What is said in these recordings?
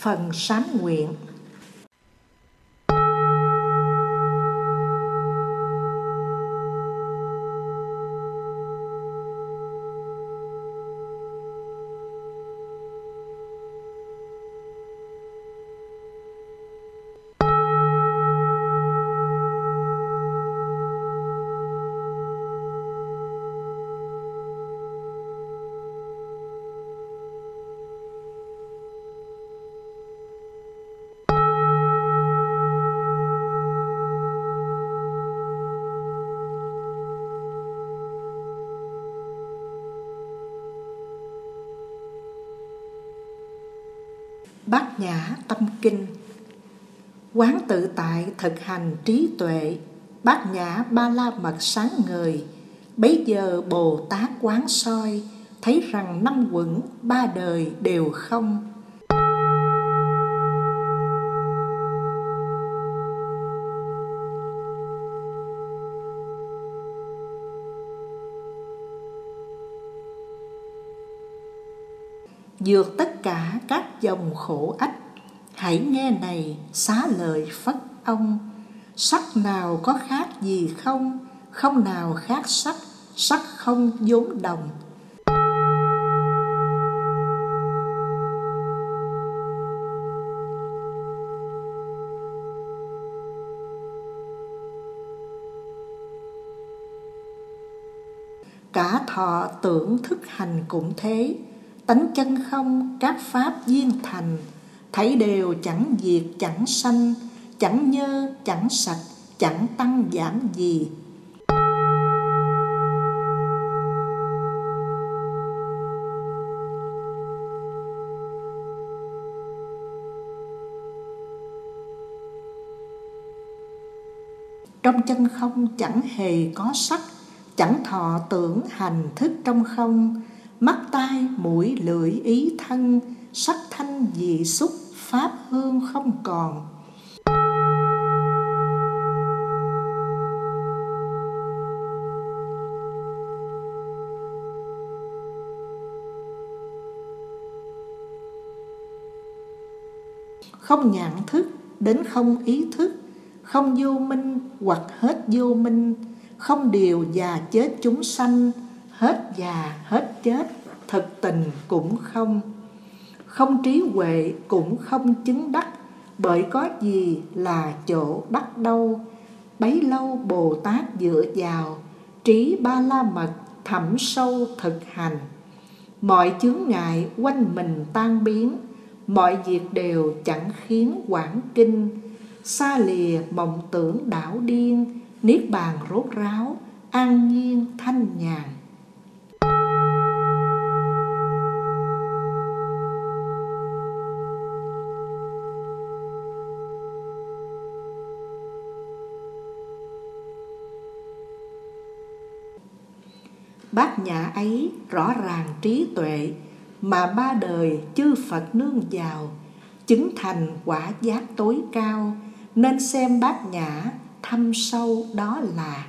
phần sám nguyện. Thực hành trí tuệ, Bát Nhã Ba La Mật sáng ngời. Bấy giờ Bồ Tát quán soi, Thấy rằng năm quẩn, ba đời đều không. Dược tất cả các dòng khổ ách, hãy nghe này xá lời phất ông. Sắc nào có khác gì không? Không nào khác sắc? Sắc không vốn đồng. Cả thọ tưởng thức hành cũng thế. Tánh chân không, các pháp viên thành. Thấy đều chẳng diệt, chẳng sanh chẳng nhơ, chẳng sạch, chẳng tăng giảm gì. Trong chân không chẳng hề có sắc, chẳng thọ tưởng hành thức trong không. Mắt tai, mũi, lưỡi, ý thân, sắc thanh, dị xúc, pháp hương không còn. Không nhãn thức đến không ý thức, không vô minh hoặc hết vô minh, không điều già chết chúng sanh, hết già, hết chết, thực tình cũng không. Không trí huệ cũng không chứng đắc, bởi có gì là chỗ đắc đâu. Bấy lâu bồ tát dựa vào trí ba la mật thẳm sâu thực hành. Mọi chướng ngại quanh mình tan biến mọi việc đều chẳng khiến quảng kinh. Xa lìa mộng tưởng đảo điên, niết bàn rốt ráo, an nhiên thanh nhàn. Bát nhã ấy rõ ràng trí tuệ mà ba đời chư Phật nương vào Chứng thành quả giác tối cao, Nên xem bát nhã, thâm sâu đó là.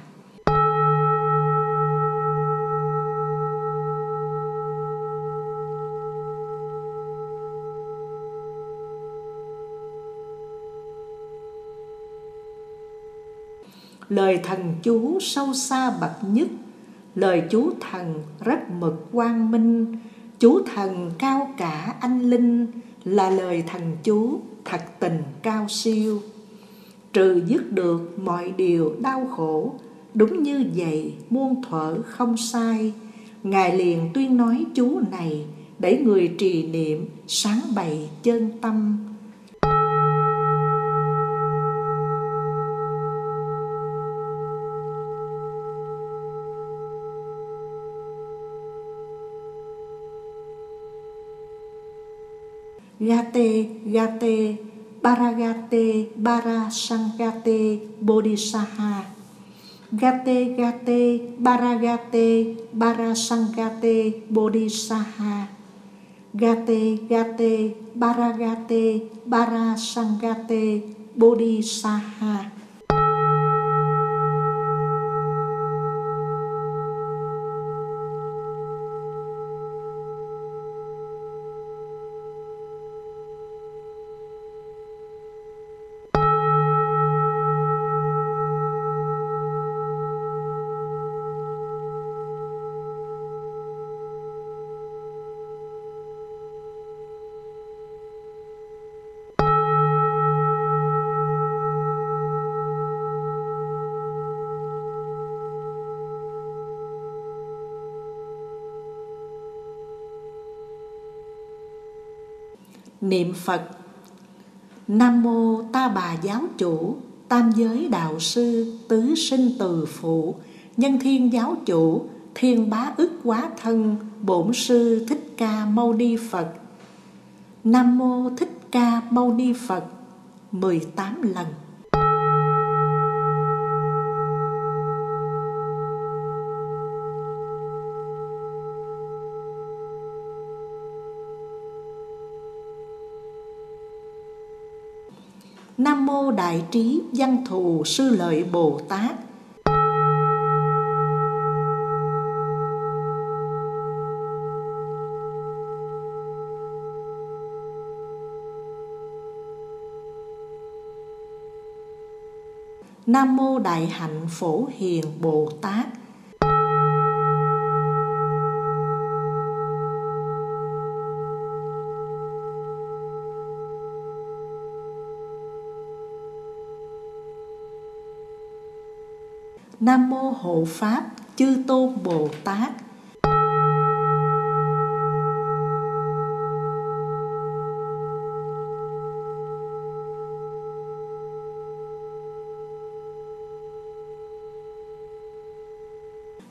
Lời thần chú sâu xa bậc nhất, lời chú thần rất mực quang minh chú thần cao cả anh linh là lời thần chú thật tình cao siêu. Trừ dứt được mọi điều đau khổ, đúng như vậy muôn thuở không sai. Ngài liền tuyên nói chú này để người trì niệm, sáng bày chân tâm Gate, Gate, Paragate, Parasangate Bodhisaha Gate, Gate, Paragate Parasangate Bodhisaha Gate, Gate, Baragate, Barasangate, Bodhisattva. Niệm Phật. Nam Mô Ta Bà Giáo Chủ, Tam Giới Đạo Sư, Tứ Sinh Từ Phụ, Nhân Thiên Giáo Chủ, Thiên Bá ức Quá Thân, Bổn Sư Thích Ca Mâu Ni Phật. Nam Mô Thích Ca Mâu Ni Phật. 18 lần. Mô Đại Trí Văn Thù Sư Lợi Bồ Tát. Nam Mô Đại Hạnh Phổ Hiền Bồ Tát. Nam Mô Hộ Pháp Chư Tôn Bồ Tát.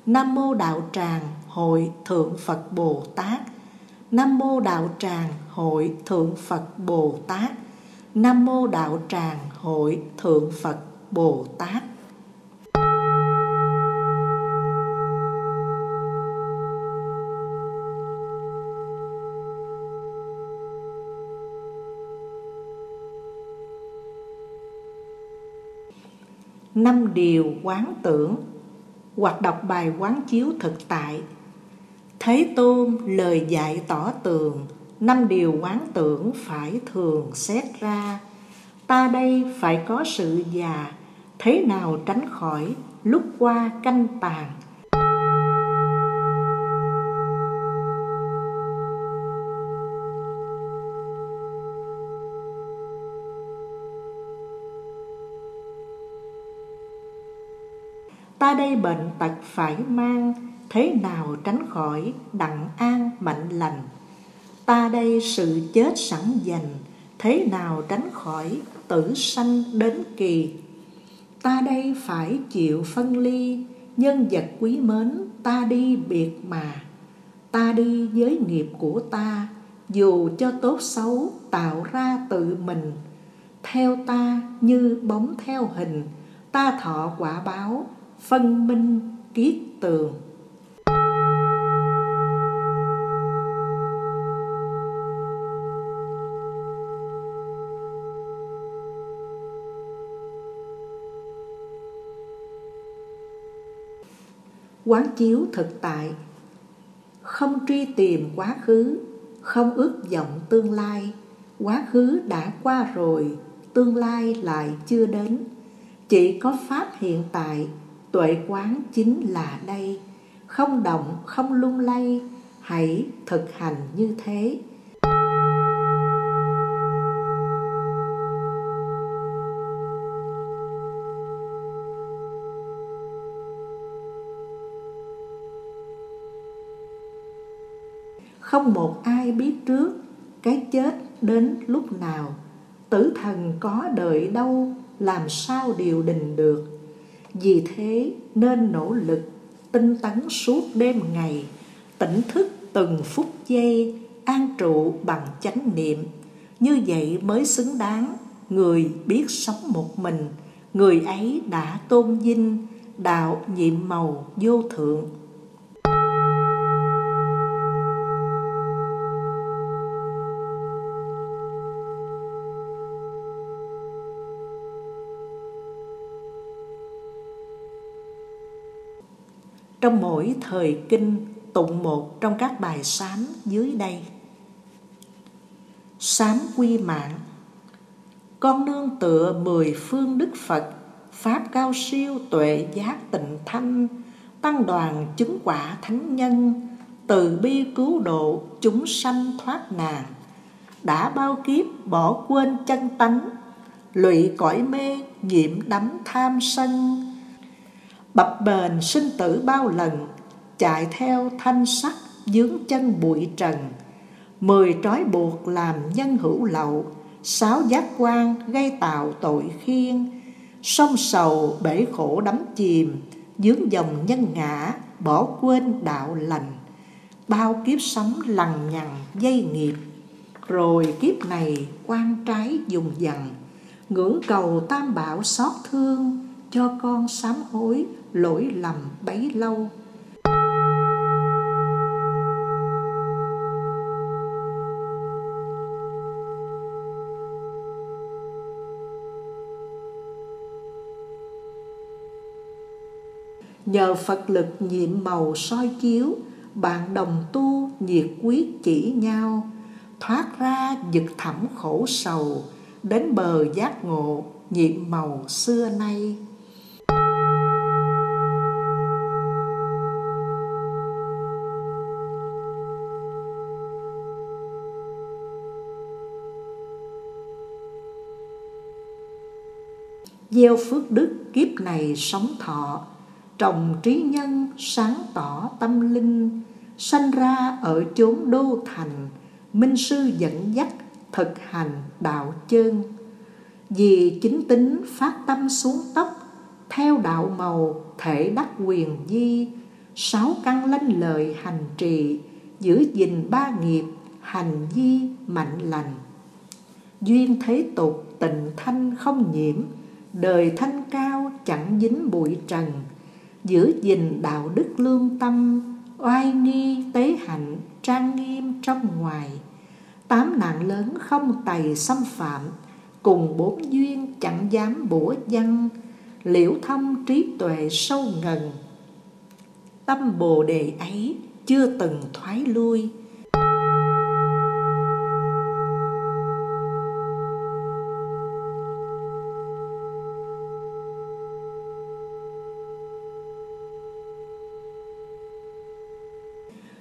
Nam Mô Đạo Tràng Hội Thượng Phật Bồ Tát. Nam Mô Đạo Tràng Hội Thượng Phật Bồ Tát. Nam Mô Đạo Tràng Hội Thượng Phật Bồ Tát. Năm điều quán tưởng. Hoặc đọc bài quán chiếu thực tại. Thế tôn lời dạy tỏ tường, năm điều quán tưởng phải thường xét ra. Ta đây phải có sự già, thế nào tránh khỏi lúc qua canh tàn. Ta đây bệnh tật phải mang, thế nào tránh khỏi đặng an mạnh lành. Ta đây sự chết sẵn dành, thế nào tránh khỏi tử sanh đến kỳ. Ta đây phải chịu phân ly, nhân vật quý mến ta đi biệt mà. Ta đi với nghiệp của ta, dù cho tốt xấu tạo ra tự mình. Theo ta như bóng theo hình, ta thọ quả báo phân minh kiết tường. Quán chiếu thực tại. Không truy tìm quá khứ, không ước vọng tương lai. Quá khứ đã qua rồi, tương lai lại chưa đến. Chỉ có pháp hiện tại tuệ quán chính là đây. Không động, không lung lay, hãy thực hành như thế. Không một ai biết trước cái chết đến lúc nào. Tử thần có đợi đâu, làm sao điều đình được? Vì thế nên nỗ lực tinh tấn suốt đêm ngày, tỉnh thức từng phút giây, an trụ bằng chánh niệm. Như vậy mới xứng đáng người biết sống một mình, người ấy đã tôn vinh, đạo nhiệm màu vô thượng. Trong mỗi thời kinh tụng một trong các bài sám dưới đây. Sám quy mạng Con nương tựa mười phương Đức Phật, Pháp cao siêu tuệ giác tịnh thanh, Tăng đoàn chứng quả thánh nhân, Từ bi cứu độ chúng sanh thoát nạn, Đã bao kiếp bỏ quên chân tánh, Lụy cõi mê, nhiễm đắm tham sân bập bền sinh tử bao lần, chạy theo thanh sắc dướng chân bụi trần. Mười trói buộc làm nhân hữu lậu, Sáu giác quan gây tạo tội khiên. Sông sầu bể khổ đắm chìm, Dướng dòng nhân ngã, bỏ quên đạo lành. Bao kiếp sống lằng nhằng, dây nghiệp. Rồi kiếp này quan trái dùng dằn, Ngưỡng cầu tam bảo xót thương, Cho con sám hối lỗi lầm bấy lâu. Nhờ Phật lực nhiệm màu soi chiếu, Bạn đồng tu nhiệt quyết chỉ nhau, Thoát ra giật thẳm khổ sầu, Đến bờ giác ngộ nhiệm màu xưa nay. Gieo phước đức kiếp này sống thọ, Trồng trí nhân sáng tỏ tâm linh, Sanh ra ở chốn đô thành, Minh sư dẫn dắt, thực hành đạo chân Vì chính tính phát tâm xuống tóc, Theo đạo màu, thể đắc quyền di, Sáu căn lanh lợi hành trì, Giữ gìn ba nghiệp, hành di mạnh lành. Duyên thế tục tịnh thanh không nhiễm Đời thanh cao chẳng dính bụi trần, Giữ gìn đạo đức lương tâm, Oai nghi tế hạnh, trang nghiêm trong ngoài. Tám nạn lớn không tày xâm phạm, Cùng bốn duyên chẳng dám bủa dân Liễu thông trí tuệ sâu ngần, Tâm bồ đề ấy chưa từng thoái lui.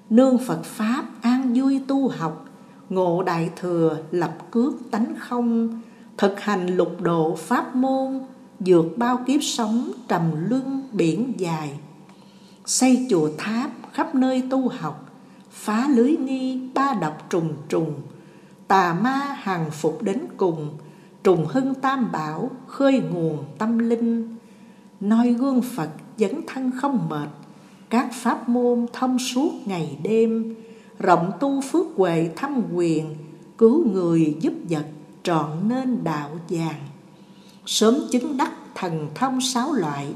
Nương Phật Pháp an vui tu học, Ngộ đại thừa lập cước tánh không, Thực hành lục độ pháp môn Dược bao kiếp sống trầm luân biển dài. Xây chùa tháp khắp nơi tu học, Phá lưới nghi ba độc trùng trùng, Tà ma hàng phục đến cùng, Trùng hưng tam bảo khơi nguồn tâm linh. Noi gương Phật dẫn thân không mệt các pháp môn thông suốt ngày đêm, rộng tu phước huệ thâm quyền cứu người giúp vật trọn nên đạo vàng. Sớm chứng đắc thần thông sáu loại,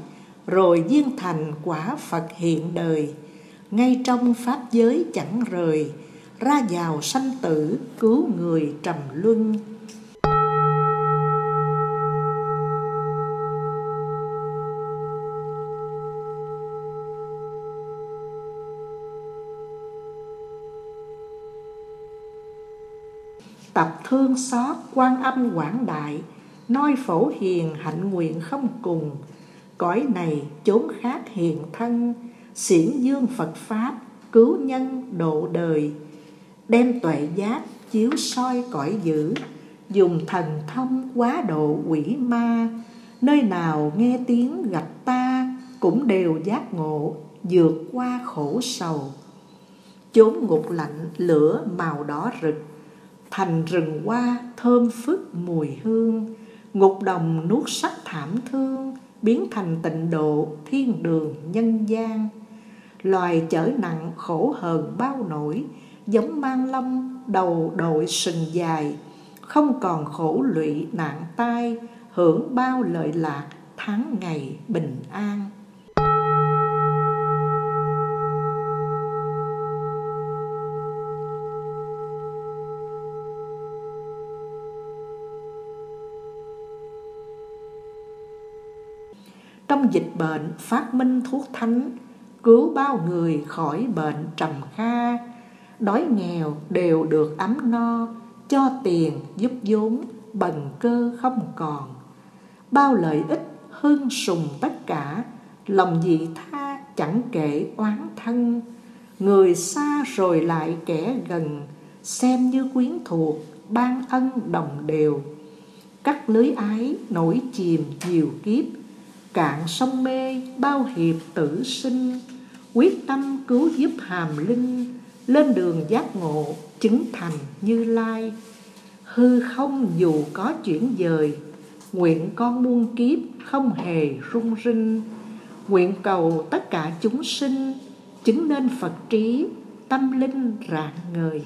rồi viên thành quả phật hiện đời. Ngay trong pháp giới chẳng rời, ra vào sanh tử, cứu người trầm luân. Tập thương xót quan âm quảng đại nói phổ hiền hạnh nguyện không cùng. Cõi này chốn khác hiền thân, xiển dương phật pháp, cứu nhân độ đời. Đem tuệ giác chiếu soi cõi dữ, dùng thần thông quá độ quỷ ma. Nơi nào nghe tiếng gặp ta cũng đều giác ngộ, vượt qua khổ sầu. Chốn ngục lạnh lửa màu đỏ rực thành rừng hoa, thơm phức mùi hương. Ngục đồng nuốt sắc thảm thương, biến thành tịnh độ thiên đường nhân gian. Loài chở nặng khổ hờn bao nổi, giống mang lâm, đầu đội sừng dài. Không còn khổ lụy nạn tai, hưởng bao lợi lạc, tháng ngày bình an. Trong dịch bệnh phát minh thuốc thánh, cứu bao người khỏi bệnh trầm kha. Đói nghèo đều được ấm no, cho tiền giúp vốn, bần cơ không còn. Bao lợi ích hưng sùng tất cả, lòng dị tha chẳng kể oán thân. Người xa rồi lại kẻ gần, xem như quyến thuộc, ban ân đồng đều. Cắt lưới ái nổi chìm nhiều kiếp cạn sông mê, bao hiệp tử sinh. Quyết tâm cứu giúp hàm linh, lên đường giác ngộ, chứng thành như lai. Hư không dù có chuyển dời, nguyện con muôn kiếp không hề rung rinh. Nguyện cầu tất cả chúng sinh, chứng nên phật trí, tâm linh rạng ngời.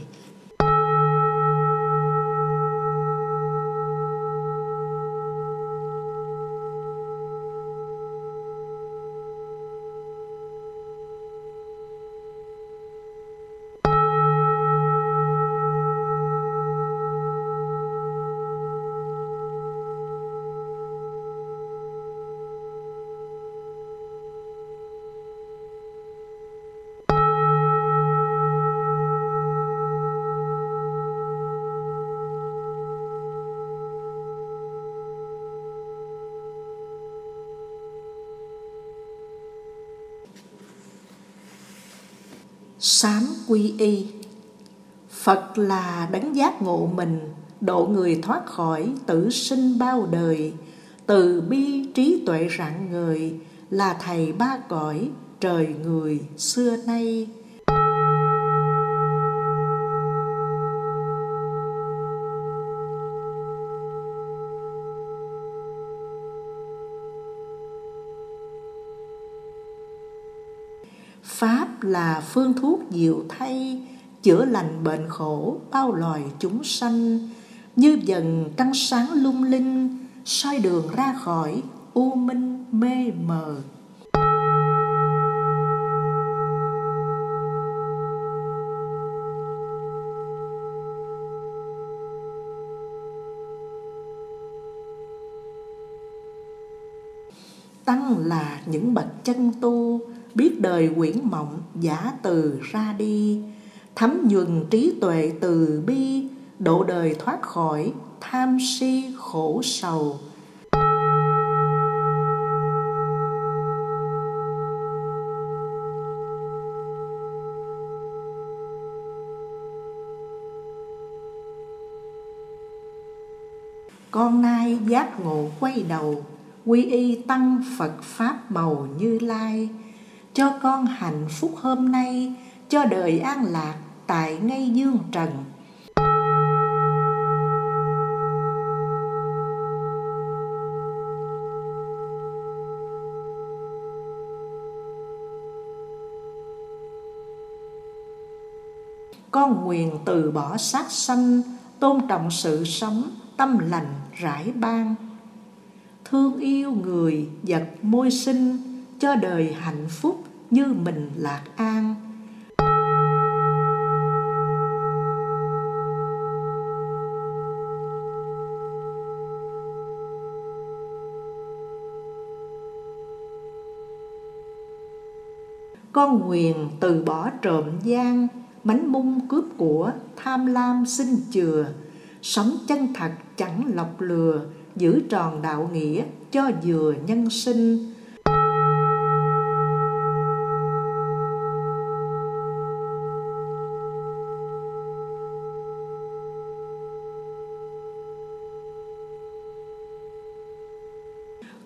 Sám quy y. Phật là đấng giác ngộ mình, Độ người thoát khỏi tử sinh bao đời. Từ bi trí tuệ rạng người Là thầy ba cõi trời người xưa nay. Pháp là phương thuốc diệu thay, Chữa lành bệnh khổ, bao loài chúng sanh. Như dần trăng sáng lung linh, soi đường ra khỏi u minh mê mờ. Tăng là những bậc chân tu biết đời quyển mộng giả từ ra đi. Thấm nhuần trí tuệ từ bi, độ đời thoát khỏi tham si khổ sầu. Con nay giác ngộ quay đầu, quy y tăng phật pháp màu như lai cho con hạnh phúc hôm nay, cho đời an lạc tại ngay dương trần. Con nguyện từ bỏ sát sanh, tôn trọng sự sống, tâm lành, rải ban. Thương yêu người vật môi sinh, cho đời hạnh phúc như mình lạc an. Con nguyện từ bỏ trộm gian, mánh mung cướp của tham lam sinh chừa. Sống chân thật chẳng lọc lừa, giữ tròn đạo nghĩa cho vừa nhân sinh.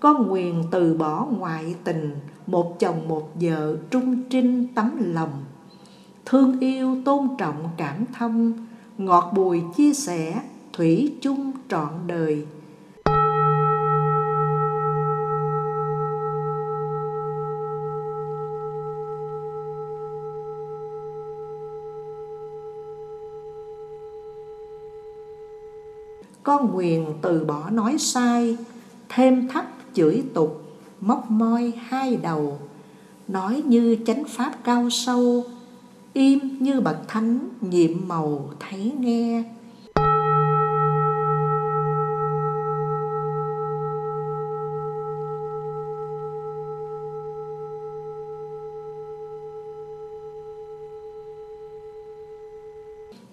Có quyền từ bỏ ngoại tình, một chồng một vợ trung trinh tấm lòng. Thương yêu tôn trọng cảm thông, ngọt bùi chia sẻ, thủy chung trọn đời. Con nguyện từ bỏ nói sai, thêm thắt chửi tục, móc moi hai đầu, nói như chánh pháp cao sâu, im như bậc thánh nhiệm màu thấy nghe.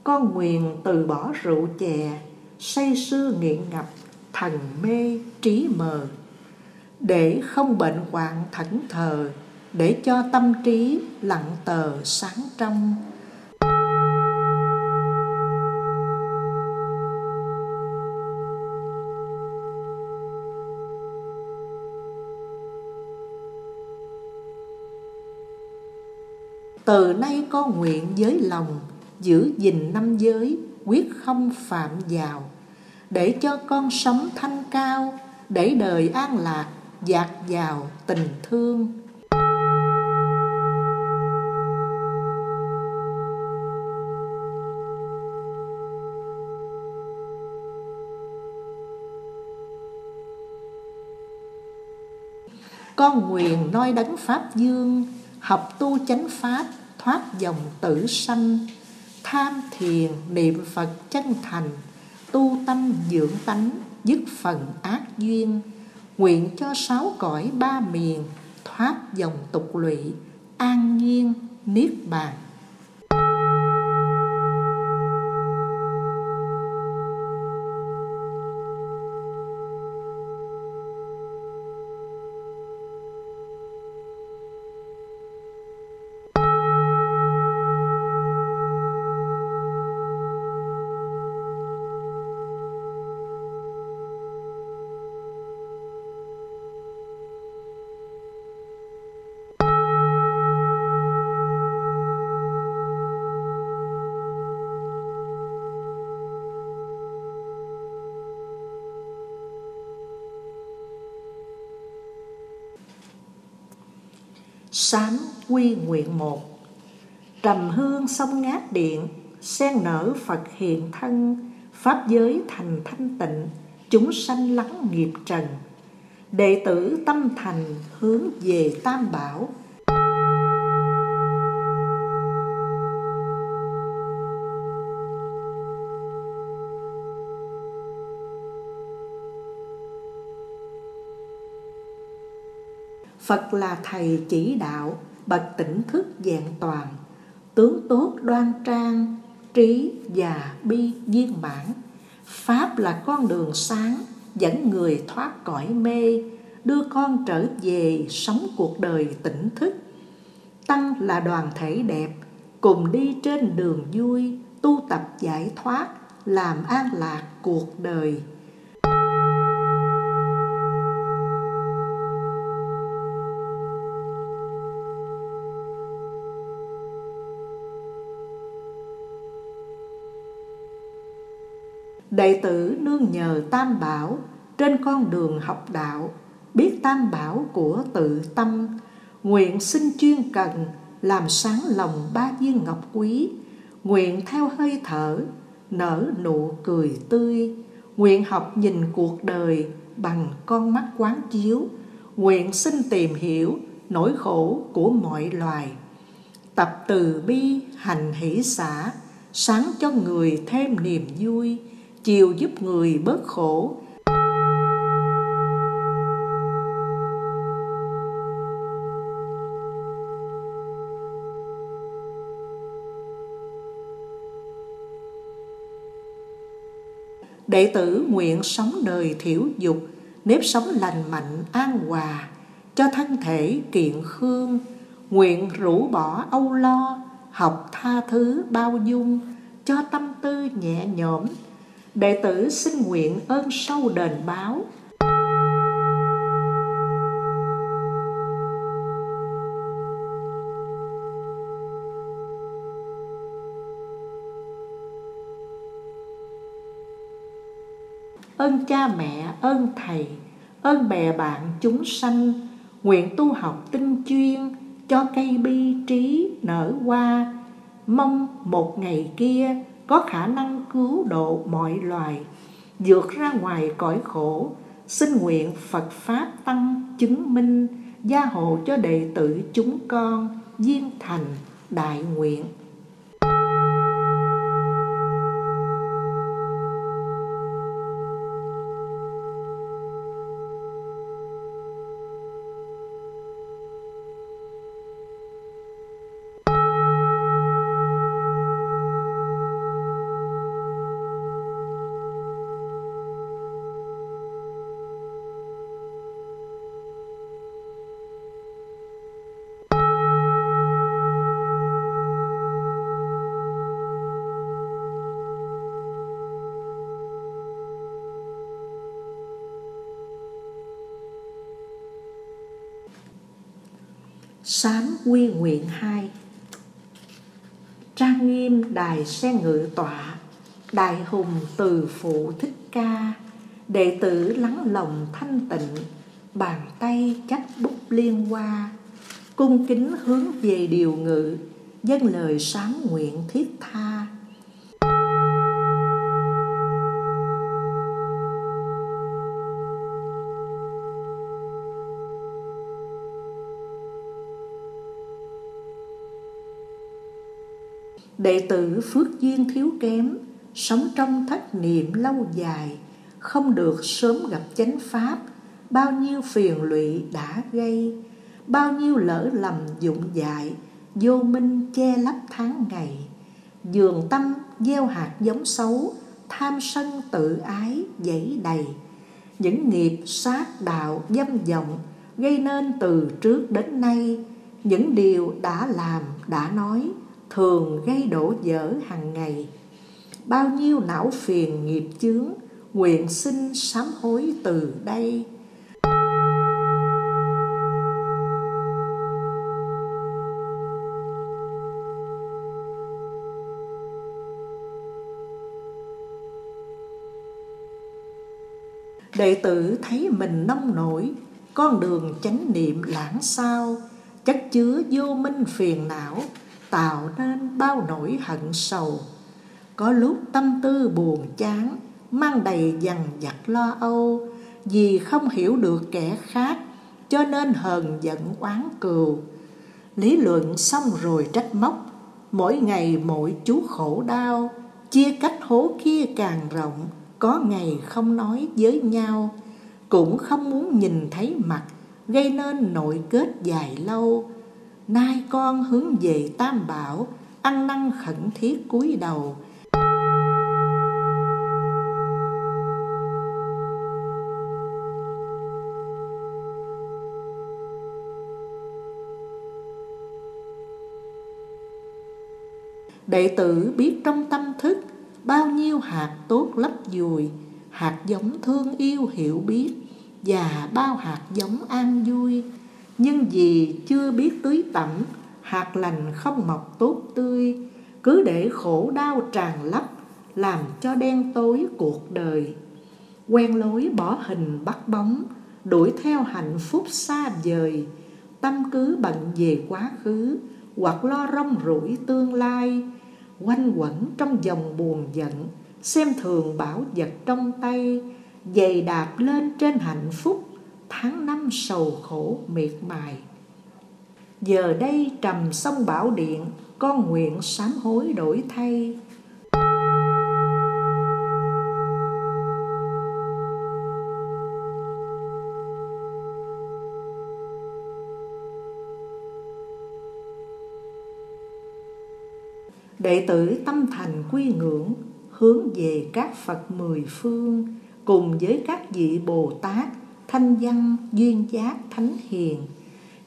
Con nguyện từ bỏ rượu chè, say sưa nghiện ngập, thần mê trí mờ để không bệnh hoạn thẫn thờ, để cho tâm trí lặng tờ sáng trong. Từ nay con nguyện với lòng, giữ gìn năm giới, quyết không phạm vào, để cho con sống thanh cao, để đời an lạc dạt vào tình thương. Con nguyện noi đấng pháp dương, học tu chánh pháp, thoát dòng tử sanh. Tham thiền niệm phật chân thành, tu tâm dưỡng tánh, dứt phần ác duyên nguyện cho sáu cõi ba miền thoát dòng tục lụy an nhiên niết bàn. Sám quy nguyện một. Trầm hương sông ngát điện Sen nở Phật hiện thân, Pháp giới thành thanh tịnh, Chúng sanh lắng nghiệp trần. Đệ tử tâm thành hướng về Tam Bảo Phật là thầy chỉ đạo, bậc tỉnh thức dạng toàn, tướng tốt đoan trang, trí và bi viên mãn. Pháp là con đường sáng, dẫn người thoát cõi mê, đưa con trở về sống cuộc đời tỉnh thức. Tăng là đoàn thể đẹp, cùng đi trên đường vui, tu tập giải thoát, làm an lạc cuộc đời. Đệ tử nương nhờ Tam Bảo trên con đường học đạo, biết Tam Bảo của tự tâm, nguyện xin chuyên cần làm sáng lòng ba viên ngọc quý, nguyện theo hơi thở nở nụ cười tươi, nguyện học nhìn cuộc đời bằng con mắt quán chiếu, nguyện xin tìm hiểu nỗi khổ của mọi loài. Tập từ bi hành hỷ xã, sáng cho người thêm niềm vui, chiều giúp người bớt khổ. Đệ tử nguyện sống đời thiểu dục, nếp sống lành mạnh an hòa, cho thân thể kiện khương, nguyện rũ bỏ âu lo, học tha thứ bao dung, cho tâm tư nhẹ nhõm, đệ tử xin nguyện ơn sâu đền báo. Ơn cha mẹ, ơn thầy, ơn bè bạn chúng sanh, nguyện tu học tinh chuyên cho cây bi trí nở hoa. Mong một ngày kia có khả năng cứu độ mọi loài, vượt ra ngoài cõi khổ, xin nguyện Phật Pháp Tăng chứng minh, gia hộ cho đệ tử chúng con, viên thành đại nguyện. Sám quy nguyện hai. Trang nghiêm đài sen ngự tọa đại hùng từ phụ thích ca. Đệ tử lắng lòng thanh tịnh, bàn tay chắp bút liên hoa. Cung kính hướng về điều ngự dân lời sám nguyện thiết đệ tử phước duyên thiếu kém sống trong thất niệm lâu dài, không được sớm gặp chánh pháp, bao nhiêu phiền lụy đã gây, bao nhiêu lỡ lầm dụng dại, vô minh che lấp tháng ngày. Dường tâm gieo hạt giống xấu, tham sân tự ái dẫy đầy. Những nghiệp sát đạo dâm vọng gây nên từ trước đến nay, những điều đã làm, đã nói thường gây đổ dở hàng ngày. Bao nhiêu não phiền nghiệp chướng, nguyện xin sám hối từ đây. Đệ tử thấy mình nông nổi, con đường chánh niệm lãng sao chất chứa vô minh phiền não tạo nên bao nỗi hận sầu. Có lúc tâm tư buồn chán, mang đầy dằn vặt lo âu, vì không hiểu được kẻ khác, cho nên hờn giận oán cừu. Lý luận xong rồi trách móc, mỗi ngày mỗi chú khổ đau, chia cách hố kia càng rộng, có ngày không nói với nhau. Cũng không muốn nhìn thấy mặt, gây nên nội kết dài lâu nay con hướng về tam bảo, ăn năn khẩn thiết cúi đầu. Đệ tử biết trong tâm thức, bao nhiêu hạt tốt lấp dùi, hạt giống thương yêu hiểu biết và bao hạt giống an vui nhưng vì chưa biết tưới tẩm, hạt lành không mọc tốt tươi, cứ để khổ đau tràn lấp, làm cho đen tối cuộc đời. Quen lối bỏ hình bắt bóng, đuổi theo hạnh phúc xa vời. Tâm cứ bận về quá khứ, hoặc lo rong rủi tương lai. Quanh quẩn trong dòng buồn giận, xem thường bảo vật trong tay, dày đạp lên trên hạnh phúc tháng năm sầu khổ miệt mài. Giờ đây trầm sông bảo điện, con nguyện sám hối đổi thay. Đệ tử tâm thành quy ngưỡng, hướng về các Phật mười phương, cùng với các vị Bồ Tát thanh văn, duyên giác, thánh hiền.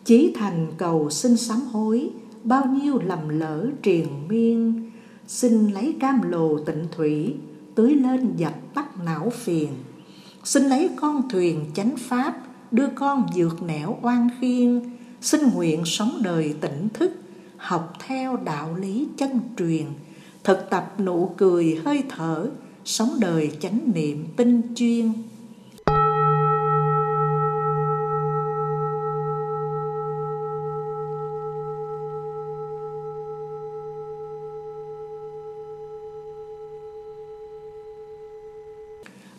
Chí thành cầu xin sám hối, bao nhiêu lầm lỡ triền miên. Xin lấy cam lồ tịnh thủy, tưới lên dập tắt não phiền. Xin lấy con thuyền chánh pháp, đưa con vượt nẻo oan khiên. Xin nguyện sống đời tỉnh thức, học theo đạo lý chân truyền. Thực tập nụ cười hơi thở, sống đời chánh niệm tinh chuyên.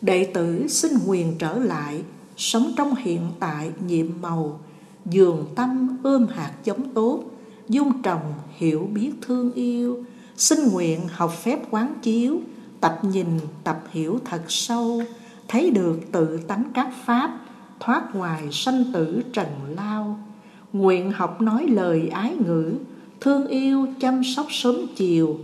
Đệ tử xin quyền trở lại, sống trong hiện tại nhiệm màu dường tâm ươm hạt giống tốt, dung trồng hiểu biết thương yêu. Xin nguyện học phép quán chiếu, tập nhìn, tập hiểu thật sâu, thấy được tự tánh các pháp, thoát ngoài sanh tử trần lao. Nguyện học nói lời ái ngữ, thương yêu chăm sóc sớm chiều,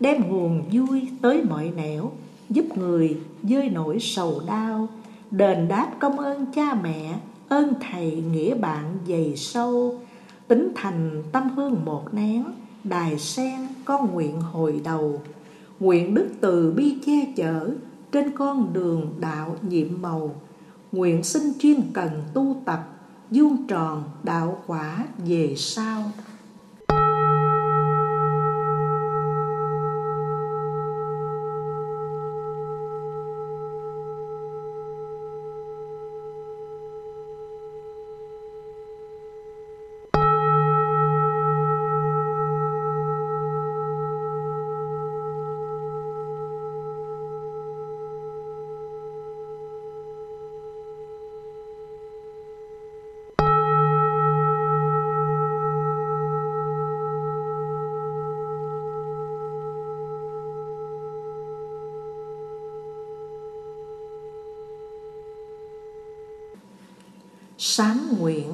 đem nguồn vui tới mọi nẻo giúp người dơi nỗi sầu đau. Đền đáp công ơn cha mẹ, ơn thầy nghĩa bạn dày sâu. Tính thành tâm hương một nén, đài sen con nguyện hồi đầu. Nguyện đức từ bi che chở, trên con đường đạo nhiệm màu. Nguyện xin chuyên cần tu tập, vuông tròn đạo quả về sau. Nguyện.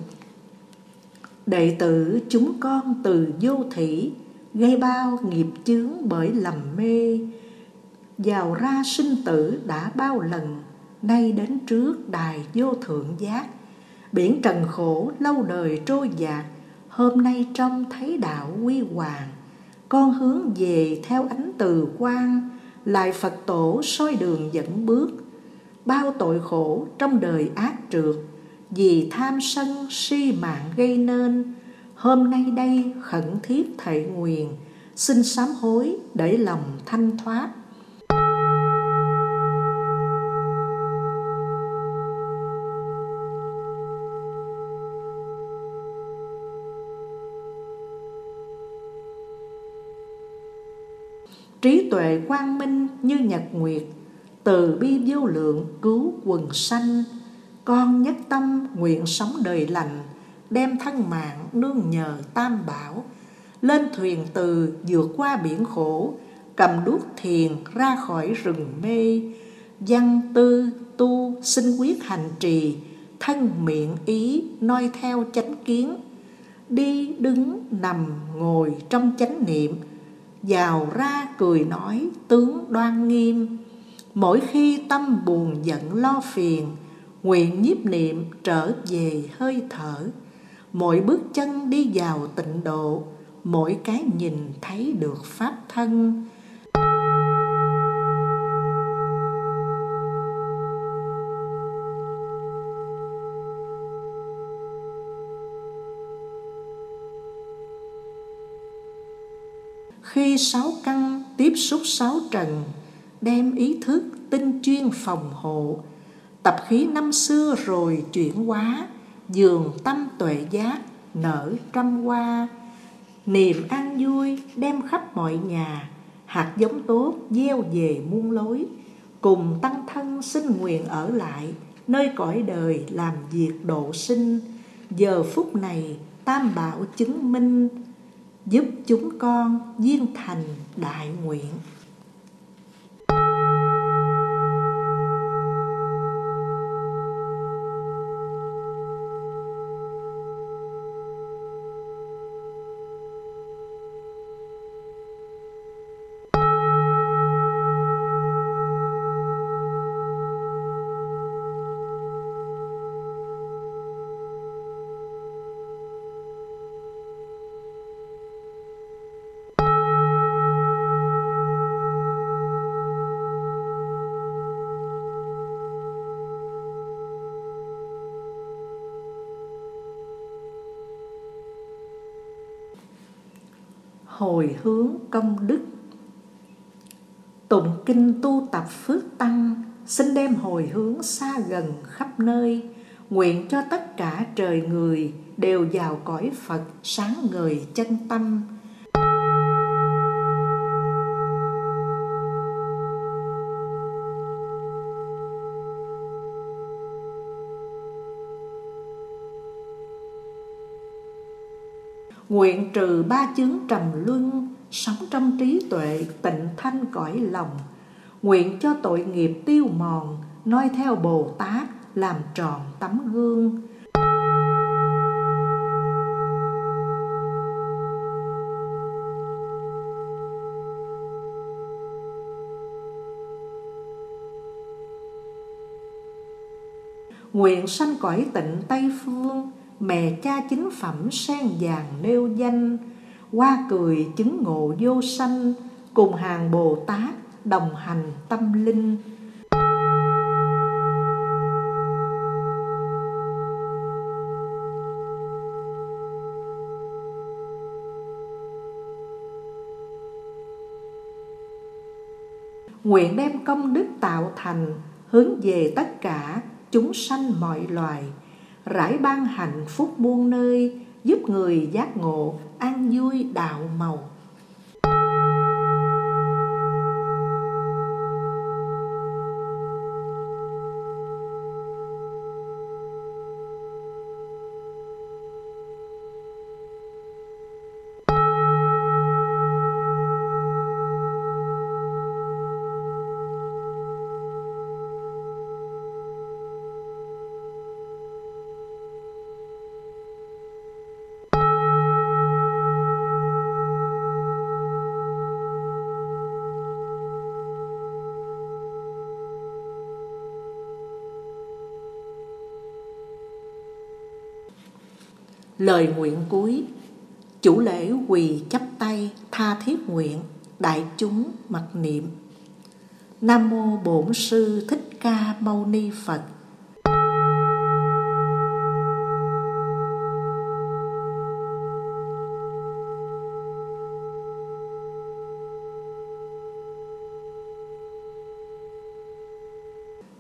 Đệ tử chúng con từ vô thủy gây bao nghiệp chướng bởi lầm mê. Vào ra sinh tử đã bao lần, nay đến trước đài vô thượng giác. Biển trần khổ lâu đời trôi dạt, hôm nay trong thấy đạo quy hoàng. Con hướng về theo ánh từ quang, lại phật tổ soi đường dẫn bước. Bao tội khổ trong đời ác trượt vì tham sân si mạng gây nên. Hôm nay đây khẩn thiết thệ nguyện xin sám hối để lòng thanh thoát. Trí tuệ quang minh như nhật nguyệt, từ bi vô lượng cứu quần sanh con nhất tâm nguyện sống đời lành, đem thân mạng nương nhờ tam bảo. Lên thuyền từ vượt qua biển khổ, cầm đuốc thiền ra khỏi rừng mê. Văn tư tu sinh quyết hành trì, thân miệng ý noi theo chánh kiến. Đi đứng nằm ngồi trong chánh niệm, vào ra cười nói tướng đoan nghiêm. Mỗi khi tâm buồn giận lo phiền nguyện nhiếp niệm trở về hơi thở. Mỗi bước chân đi vào tịnh độ, mỗi cái nhìn thấy được pháp thân. Khi sáu căn tiếp xúc sáu trần, đem ý thức tinh chuyên phòng hộ tập khí năm xưa rồi chuyển hóa dường tâm tuệ giác, nở trăm hoa. Niềm an vui đem khắp mọi nhà, hạt giống tốt gieo về muôn lối. Cùng tăng thân xin nguyện ở lại, nơi cõi đời làm việc độ sinh. Giờ phút này tam bảo chứng minh, giúp chúng con viên thành đại nguyện. Hồi hướng công đức. Tụng kinh tu tập phước tăng, xin đem hồi hướng xa gần khắp nơi. Nguyện cho tất cả trời người đều vào cõi phật sáng ngời chân tâm. Nguyện trừ ba chứng trầm luân, Sống trong trí tuệ, tịnh thanh cõi lòng. Nguyện cho tội nghiệp tiêu mòn, noi theo Bồ Tát, làm tròn tấm gương. Nguyện sanh cõi tịnh Tây Phương mẹ cha chính phẩm sen vàng nêu danh qua cười chứng ngộ vô sanh, cùng hàng bồ tát đồng hành tâm linh. Nguyện đem công đức tạo thành, hướng về tất cả chúng sanh mọi loài rải ban hạnh phúc muôn nơi giúp người giác ngộ an vui đạo màu. Lời nguyện cuối. Chủ lễ quỳ chắp tay tha thiết nguyện, Đại chúng mặc niệm. Nam mô Bổn sư Thích Ca Mâu Ni Phật.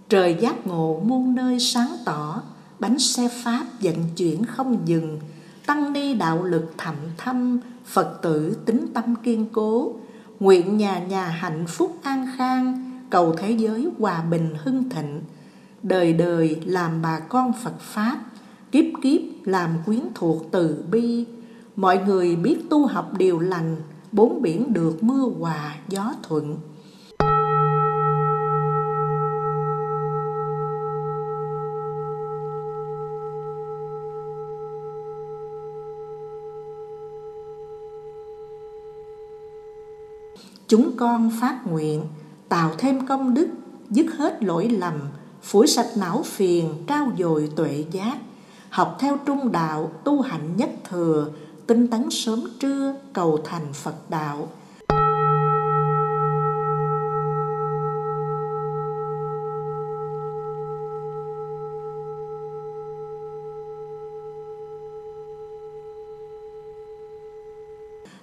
Trời giác ngộ muôn nơi sáng tỏ, Bánh xe Pháp vận chuyển không dừng Tăng ni đạo lực thậm thâm, Phật tử tính tâm kiên cố. Nguyện nhà nhà hạnh phúc an khang, Cầu thế giới hòa bình hưng thịnh. Đời đời làm bà con Phật Pháp, Kiếp kiếp làm quyến thuộc từ bi. Mọi người biết tu học điều lành, Bốn biển được mưa hòa gió thuận. Chúng con phát nguyện tạo thêm công đức, dứt hết lỗi lầm, phủi sạch não phiền, trao dồi tuệ giác, học theo trung đạo, tu hạnh nhất thừa, tinh tấn sớm trưa, cầu thành Phật đạo.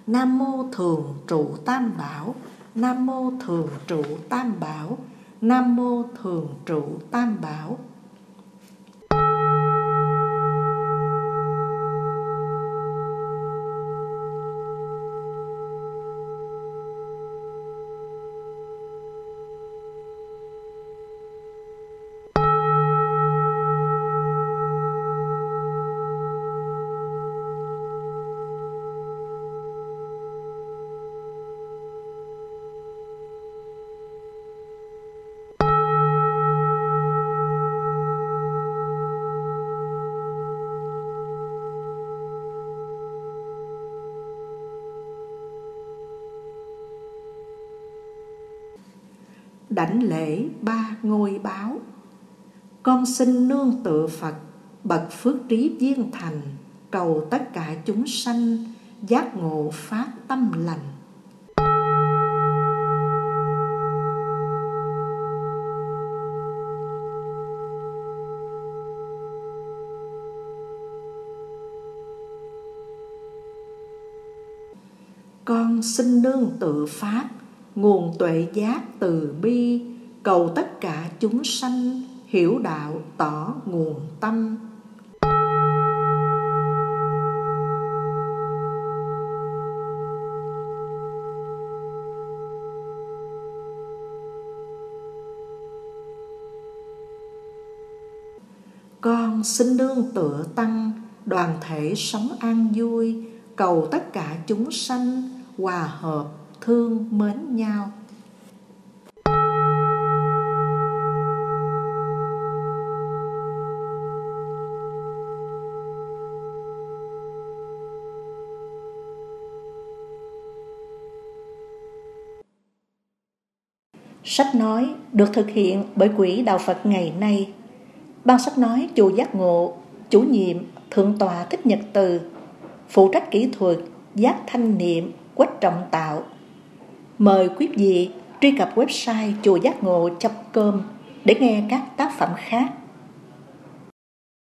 Nam mô thường trụ tam bảo. Nam mô thường trụ tam bảo. Nam mô thường trụ tam bảo. Lễ ba ngôi báo. Con xin nương tựa phật, bậc phước trí viên thành, cầu tất cả chúng sanh giác ngộ phát tâm lành. Con xin nương tự pháp, nguồn tuệ giác từ bi cầu tất cả chúng sanh hiểu đạo tỏ nguồn tâm. Con xin nương tựa tăng đoàn thể sống an vui, cầu tất cả chúng sanh hòa hợp thương mến nhau. Nói được thực hiện bởi Quỹ Đạo Phật ngày nay. Ban sách nói chùa Giác Ngộ, chủ nhiệm Thượng tọa Thích Nhật Từ, phụ trách kỹ thuật Giác Thanh Niệm, Quách Trọng Tạo, Mời quý vị truy cập website chùa giác ngộ.com để nghe các tác phẩm khác